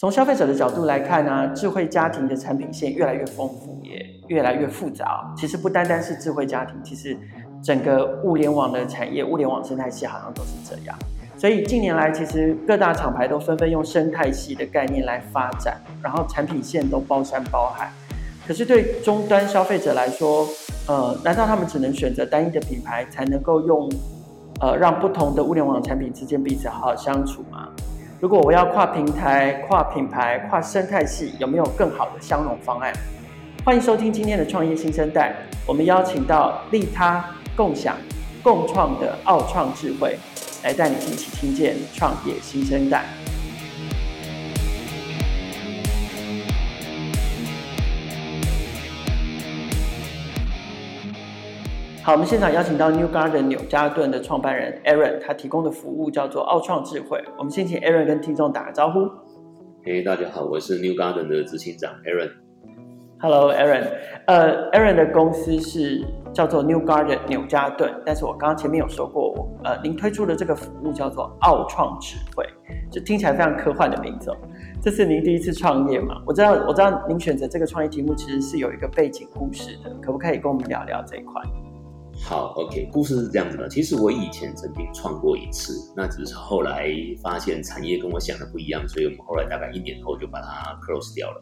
从消费者的角度来看呢、智慧家庭的产品线越来越丰富，也越来越复杂。其实不单单是智慧家庭，其实整个物联网的产业、物联网生态系好像都是这样。所以近年来，其实各大厂牌都纷纷用生态系的概念来发展，然后产品线都包山包海。可是对终端消费者来说，呃，难道他们只能选择单一的品牌才能够用，呃，让不同的物联网产品之间彼此好好相处吗？如果我要跨平台、跨品牌、跨生态系，有没有更好的相融方案？欢迎收听今天的创业新生代，我们邀请到利他、共享、共创的奥创智慧，来带你一起听见创业新生代。好，我们现场邀请到 New Garden 纽加顿的创办人 Aaron，他提供的服务叫做奥创智慧。我们先请 Aaron 跟听众打个招呼。嘿，大家好，我是 New Garden 的执行长 Aaron。Hello，Aaron。呃，Aaron 的公司是叫做 New Garden 纽加顿，但是我刚刚前面有说过，呃，您推出的这个服务叫做奥创智慧，就听起来非常科幻的名字。这是您第一次创业嘛？我知道，我知道您选择这个创业题目其实是有一个背景故事的，可不可以跟我们聊聊这一块？好，OK，故事是这样子的。其实我以前曾经创过一次，那只是后来发现产业跟我想的不一样，所以我们后来大概一年后就把它 close 掉了。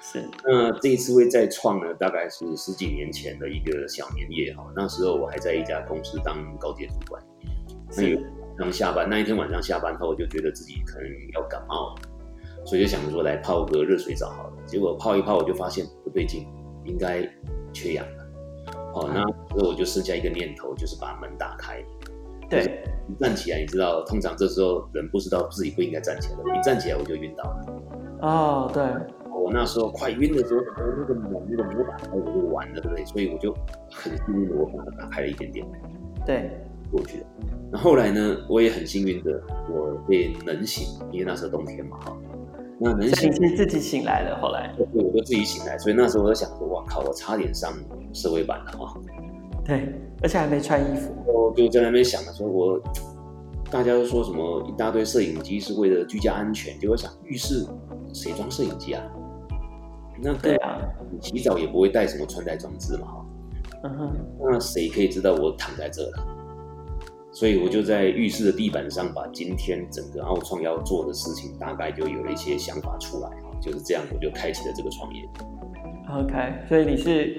是，那这一次会再创呢，大概是十几年前的一个小年夜哈。那时候我还在一家公司当高级主管，那有刚下班那一天晚上下班后，我就觉得自己可能要感冒了，所以就想着说来泡个热水澡好了。结果泡一泡，我就发现不对劲，应该缺氧。哦，那所以我就剩下一个念头，就是把门打开。对，一站起来，你知道，通常这时候人不知道自己不应该站起来的，一站起来我就晕倒了。哦，对，我那时候快晕的时候，那个门那个门打开，我就完了，对不对？所以我就很幸运的，我把它打开了一点点。对，过去了。那后来呢，我也很幸运的，我被冷醒，因为那时候冬天嘛，哈。那能醒，你是自己醒来了，后来对，我就自己醒来，所以那时候我就想说，哇靠，我差点上社会版了哈。对，而且还没穿衣服。我就在那边想的时候，我大家都说什么一大堆摄影机是为了居家安全，就会想浴室谁装摄影机啊？那对啊，你洗澡也不会带什么穿戴装置嘛哈。嗯哼，那谁可以知道我躺在这了？所以我就在浴室的地板上，把今天整个奥创要做的事情，大概就有了一些想法出来，就是这样，我就开启了这个创业。OK，所以你是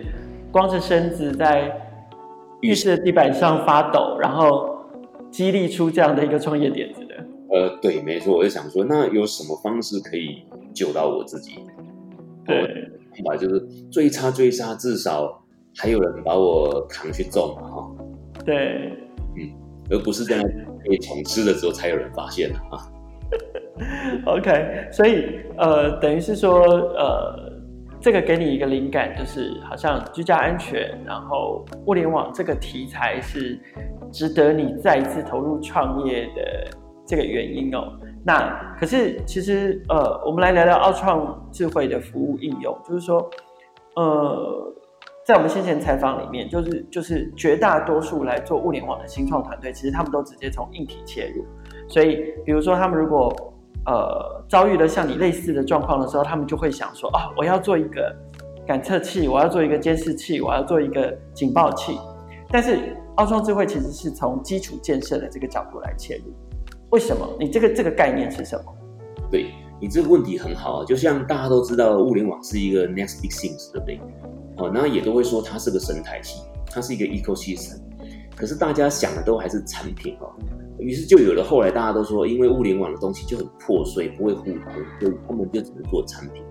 光着身子在浴室的地板上发抖，然后激励出这样的一个创业点子的。呃，对，没错，我就想说，那有什么方式可以救到我自己？对，方法就是最差最差，至少还有人把我扛去揍嘛，哈。对，嗯。而不是在那被虫吃的时候才有人发现的啊。OK，所以呃，等于是说呃，这个给你一个灵感，就是好像居家安全，然后物联网这个题材是值得你再一次投入创业的这个原因哦。那可是其实呃，我们来聊聊奥创智慧的服务应用，就是说呃。在我们先前采访里面，就是就是绝大多数来做物联网的新创团队，其实他们都直接从硬体切入。所以，比如说他们如果呃遭遇了像你类似的状况的时候，他们就会想说啊，我要做一个感测器，我要做一个监视器，我要做一个警报器。但是奥创智慧其实是从基础建设的这个角度来切入。为什么？你这个这个概念是什么？对，你这个问题很好，就像大家都知道，物联网是一个 next big things，对不对？哦，那也都会说它是个生态系，它是一个 ecosystem。可是大家想的都还是产品哦，于是就有了后来大家都说，因为物联网的东西就很破碎，不会互通，所以他们就只能做产品。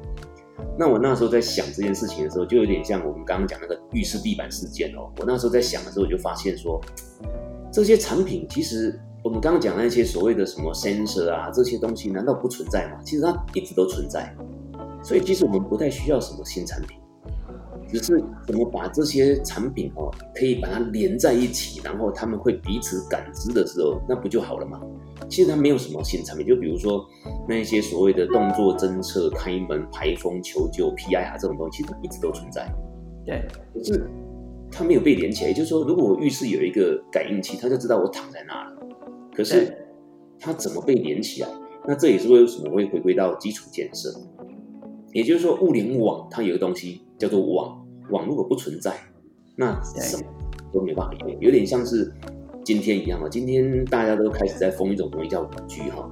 那我那时候在想这件事情的时候，就有点像我们刚刚讲那个浴室地板事件哦。我那时候在想的时候，我就发现说，这些产品其实我们刚刚讲那些所谓的什么 sensor 啊，这些东西难道不存在吗？其实它一直都存在。所以其实我们不太需要什么新产品。只是怎么把这些产品哦，可以把它连在一起，然后他们会彼此感知的时候，那不就好了吗？其实它没有什么新产品，就比如说那些所谓的动作侦测、开门、排风、求救、PIR 这种东西，其实一直都存在。对，可是它没有被连起来。也就是说，如果我浴室有一个感应器，它就知道我躺在那了。可是它怎么被连起来？那这也是为什么会回归到基础建设，也就是说，物联网它有个东西叫做网，网如果不存在，那什么都没办法用，有点像是今天一样啊。今天大家都开始在封一种东西叫五 G 哈，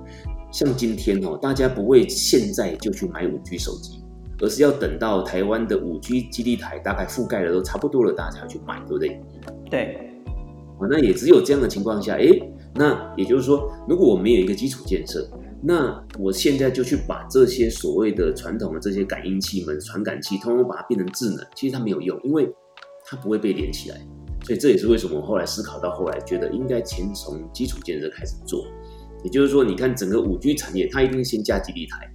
像今天哦，大家不会现在就去买五 G 手机。而是要等到台湾的五 G 基地台大概覆盖的都差不多了，大家才去买，对不对？对。那也只有这样的情况下，哎，那也就是说，如果我没有一个基础建设，那我现在就去把这些所谓的传统的这些感应器们、传感器，通通把它变成智能，其实它没有用，因为它不会被连起来。所以这也是为什么我后来思考到后来，觉得应该先从基础建设开始做。也就是说，你看整个五 G 产业，它一定先加基地台。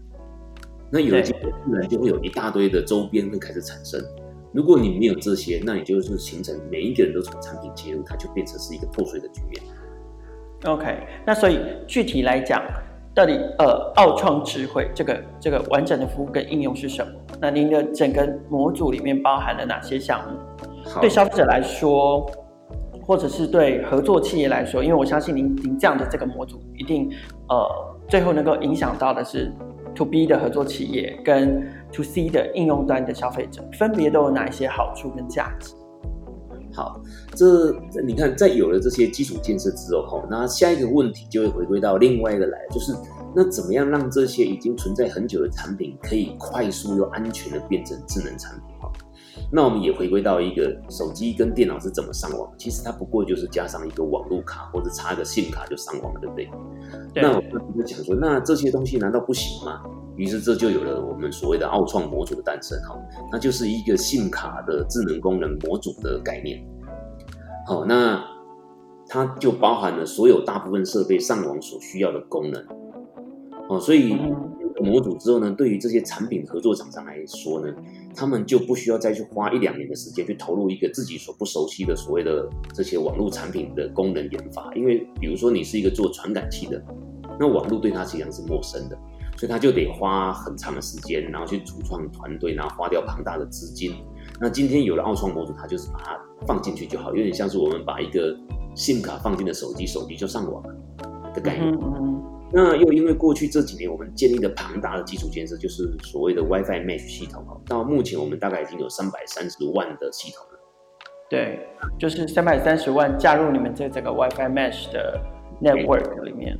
那有了基础，自然就会有一大堆的周边会开始产生。如果你没有这些，那你就是形成每一个人都从产品切入，它就变成是一个破碎的局面。OK，那所以具体来讲，到底呃，奥创智慧这个这个完整的服务跟应用是什么？那您的整个模组里面包含了哪些项目？对消费者来说，或者是对合作企业来说，因为我相信您您这样的这个模组一定呃，最后能够影响到的是。To B 的合作企业跟 To C 的应用端的消费者，分别都有哪一些好处跟价值？好，这你看，在有了这些基础建设之后，那下一个问题就会回归到另外一个来，就是那怎么样让这些已经存在很久的产品，可以快速又安全的变成智能产品？那我们也回归到一个手机跟电脑是怎么上网，其实它不过就是加上一个网络卡或者插个 SIM 卡就上网了，对不对？对。那我们就讲说，那这些东西难道不行吗？于是这就有了我们所谓的奥创模组的诞生，哈，那就是一个 SIM 卡的智能功能模组的概念。好，那它就包含了所有大部分设备上网所需要的功能。哦，所以。模组之后呢，对于这些产品合作厂商来说呢，他们就不需要再去花一两年的时间去投入一个自己所不熟悉的所谓的这些网络产品的功能研发。因为比如说你是一个做传感器的，那网络对他实际上是陌生的，所以他就得花很长的时间，然后去组创团队，然后花掉庞大的资金。那今天有了奥创模组，它就是把它放进去就好，有点像是我们把一个 SIM 卡放进了手机，手机就上网了的概念。那又因为过去这几年我们建立的庞大的基础建设，就是所谓的 WiFi Mesh 系统哈，到目前我们大概已经有三百三十万的系统了。对，就是三百三十万加入你们这这个 WiFi Mesh 的 network 里面。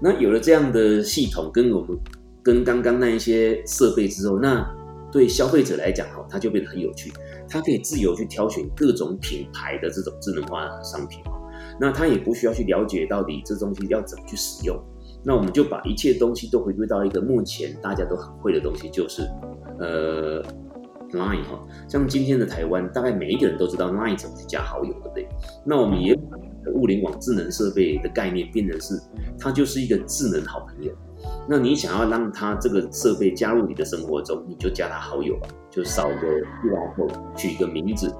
那有了这样的系统，跟我们跟刚刚那一些设备之后，那对消费者来讲哈，它就变得很有趣，它可以自由去挑选各种品牌的这种智能化商品哈，那它也不需要去了解到底这东西要怎么去使用。那我们就把一切东西都回归到一个目前大家都很会的东西，就是呃，Line 哈。像今天的台湾，大概每一个人都知道 Line 怎么去加好友，对不对？那我们也把物联网智能设备的概念变成是，它就是一个智能好朋友。那你想要让它这个设备加入你的生活中，你就加它好友吧，就扫个 QR code，取一个名字，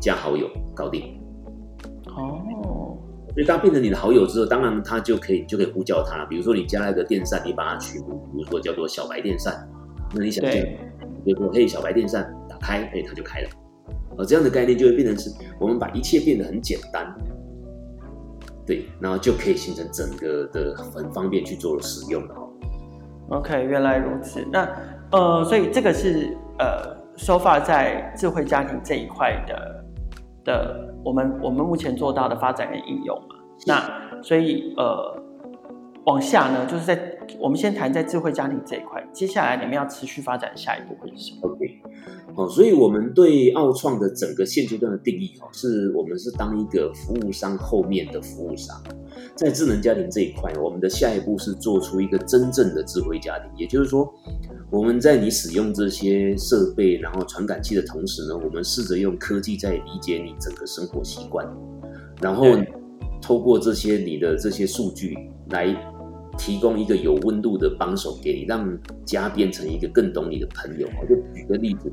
加好友，搞定。哦所以当变成你的好友之后，当然他就可以就可以呼叫他了。比如说你加了一个电扇，你把它取名，比如说叫做小白电扇，那你想见，比如说嘿小白电扇打开，哎它就开了。而这样的概念就会变成是我们把一切变得很简单，对，然后就可以形成整个的很方便去做使用的哈。OK，原来如此。那呃，所以这个是呃，so far 在智慧家庭这一块的的。我们我们目前做到的发展跟应用嘛，那所以呃，往下呢，就是在我们先谈在智慧家庭这一块，接下来你们要持续发展下一步会是什么好，所以我们对奥创的整个现阶段的定义哈，是我们是当一个服务商后面的服务商，在智能家庭这一块，我们的下一步是做出一个真正的智慧家庭，也就是说。我们在你使用这些设备，然后传感器的同时呢，我们试着用科技在理解你整个生活习惯，然后透过这些你的这些数据来提供一个有温度的帮手给你，让家变成一个更懂你的朋友。我就举个例子，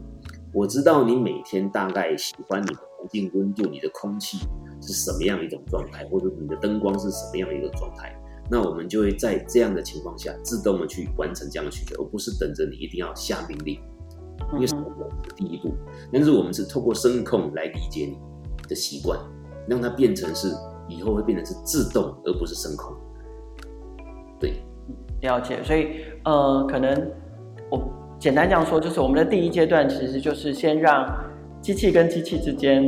我知道你每天大概喜欢你的环境温度，你的空气是什么样一种状态，或者你的灯光是什么样一个状态。那我们就会在这样的情况下，自动的去完成这样的需求，而不是等着你一定要下命令，因为是我们的第一步。但是我们是透过声控来理解你的习惯，让它变成是以后会变成是自动，而不是声控。对，了解，所以呃，可能我简单这样说，就是我们的第一阶段其实就是先让机器跟机器之间，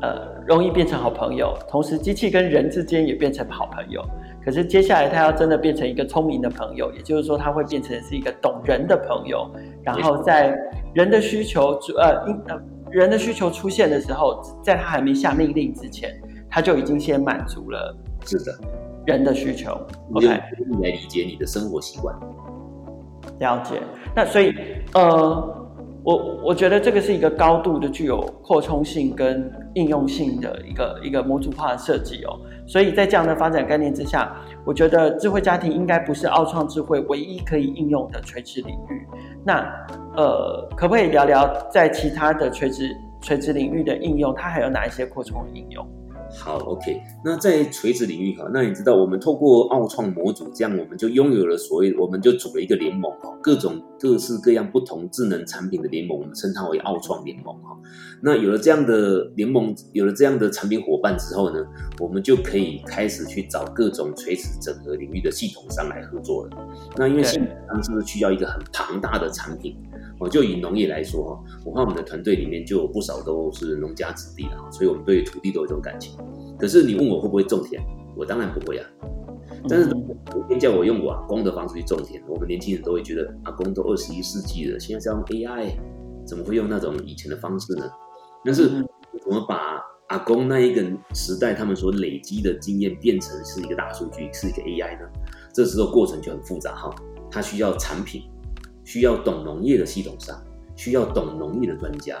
呃，容易变成好朋友，同时机器跟人之间也变成好朋友。可是接下来他要真的变成一个聪明的朋友，也就是说，他会变成是一个懂人的朋友，然后在人的需求呃，呃人的需求出现的时候，在他还没下命令之前，他就已经先满足了。是的。人的需求，OK，来理解你的生活习惯。了解，那所以，呃，我我觉得这个是一个高度的具有扩充性跟应用性的一个一个模组化的设计哦。所以在这样的发展概念之下，我觉得智慧家庭应该不是奥创智慧唯一可以应用的垂直领域。那，呃，可不可以聊聊在其他的垂直垂直领域的应用，它还有哪一些扩充的应用？好，OK。那在垂直领域哈，那你知道我们透过奥创模组，这样我们就拥有了所谓，我们就组了一个联盟哈，各种各式各样不同智能产品的联盟，我们称它为奥创联盟哈。那有了这样的联盟，有了这样的产品伙伴之后呢，我们就可以开始去找各种垂直整合领域的系统商来合作了。那因为系统商是不是需要一个很庞大的产品？我就以农业来说哈，我看我们的团队里面就有不少都是农家子弟哈，所以我们对土地都有一种感情。可是你问我会不会种田，我当然不会啊。但是有天叫我用我阿公的方式去种田，我们年轻人都会觉得阿公都二十一世纪了，现在是用 AI，怎么会用那种以前的方式呢？但是我们把阿公那一个时代他们所累积的经验变成是一个大数据，是一个 AI 呢？这时候过程就很复杂哈，它需要产品。需要懂农业的系统上，需要懂农业的专家。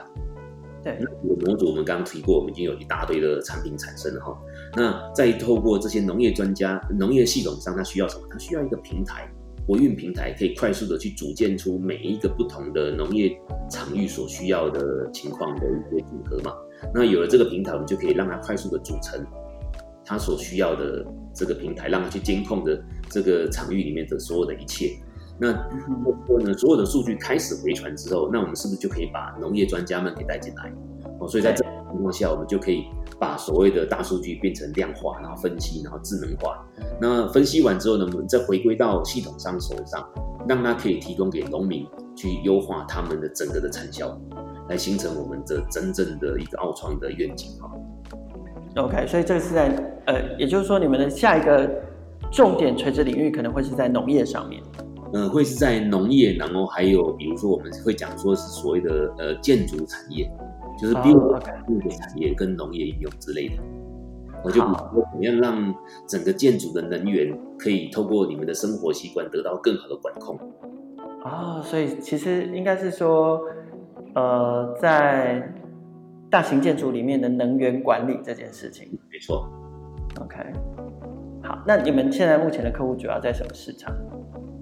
对，那个模组我们刚刚提过，我们已经有一大堆的产品产生了哈。那再透过这些农业专家、农业系统商，他需要什么？他需要一个平台，国运平台，可以快速的去组建出每一个不同的农业场域所需要的情况的一些组合嘛。那有了这个平台，我们就可以让它快速的组成它所需要的这个平台，让它去监控的这个场域里面的所有的一切。那说呢，所有的数据开始回传之后，那我们是不是就可以把农业专家们给带进来？哦，所以在这种情况下，我们就可以把所谓的大数据变成量化，然后分析，然后智能化。那分析完之后呢，我们再回归到系统商手上，让它可以提供给农民去优化他们的整个的产销，来形成我们的真正的一个奥创的愿景哈。OK，所以这个是在呃，也就是说，你们的下一个重点垂直领域可能会是在农业上面。呃，会是在农业，然后还有比如说我们会讲说是所谓的呃建筑产业，就是比如说建筑产业跟农业应用之类的。我就比如说怎么样让整个建筑的能源可以透过你们的生活习惯得到更好的管控。啊、哦，所以其实应该是说，呃，在大型建筑里面的能源管理这件事情。没错。OK，好，那你们现在目前的客户主要在什么市场？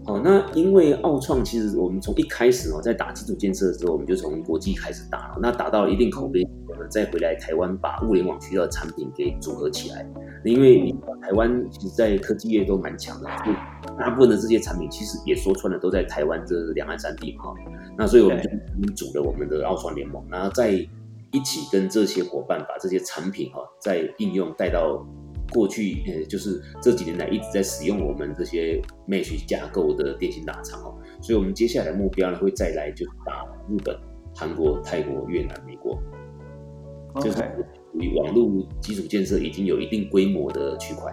哦，那因为奥创其实我们从一开始哦，在打基础建设的时候，我们就从国际开始打，那打到一定口碑，我们再回来台湾把物联网需要的产品给组合起来。因为你台湾其实在科技业都蛮强的，就大部分的这些产品其实也说穿了都在台湾这两岸三地哈。那所以我们就组了我们的奥创联盟，然后在一起跟这些伙伴把这些产品哈，再应用带到。过去呃，就是这几年来一直在使用我们这些 Mesh 架构的电信大厂哦，所以我们接下来的目标呢会再来就是打日本、韩国、泰国、越南、美国.就是属于网络基础建设已经有一定规模的区块。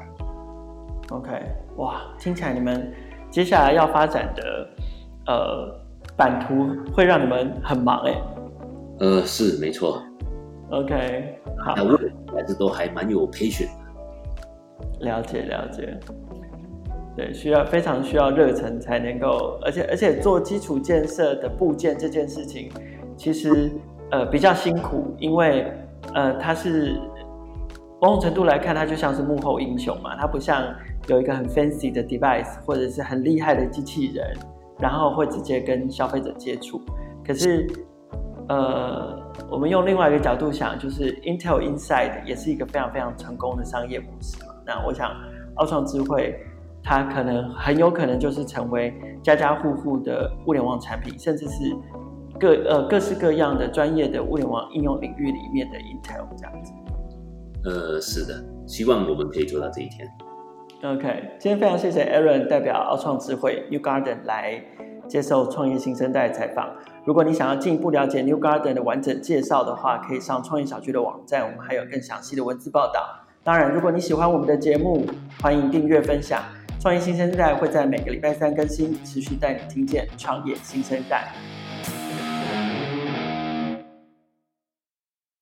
OK，哇，听起来你们接下来要发展的呃版图会让你们很忙哎。呃，是没错。OK，好，那我还是都还蛮有 patience 了解了解，对，需要非常需要热忱才能够，而且而且做基础建设的部件这件事情，其实呃比较辛苦，因为呃它是某种程度来看，它就像是幕后英雄嘛，它不像有一个很 fancy 的 device 或者是很厉害的机器人，然后会直接跟消费者接触。可是呃我们用另外一个角度想，就是 Intel Inside 也是一个非常非常成功的商业模式嘛。那我想，奥创智慧，它可能很有可能就是成为家家户户的物联网产品，甚至是各呃各式各样的专业的物联网应用领域里面的 Intel 这样子。呃，是的，希望我们可以做到这一天。OK，今天非常谢谢 Aaron 代表奥创智慧 New Garden 来接受创业新生代采访。如果你想要进一步了解 New Garden 的完整介绍的话，可以上创业小区的网站，我们还有更详细的文字报道。当然，如果你喜欢我们的节目，欢迎订阅分享。创业新生代会在每个礼拜三更新，持续带你听见创业新生代。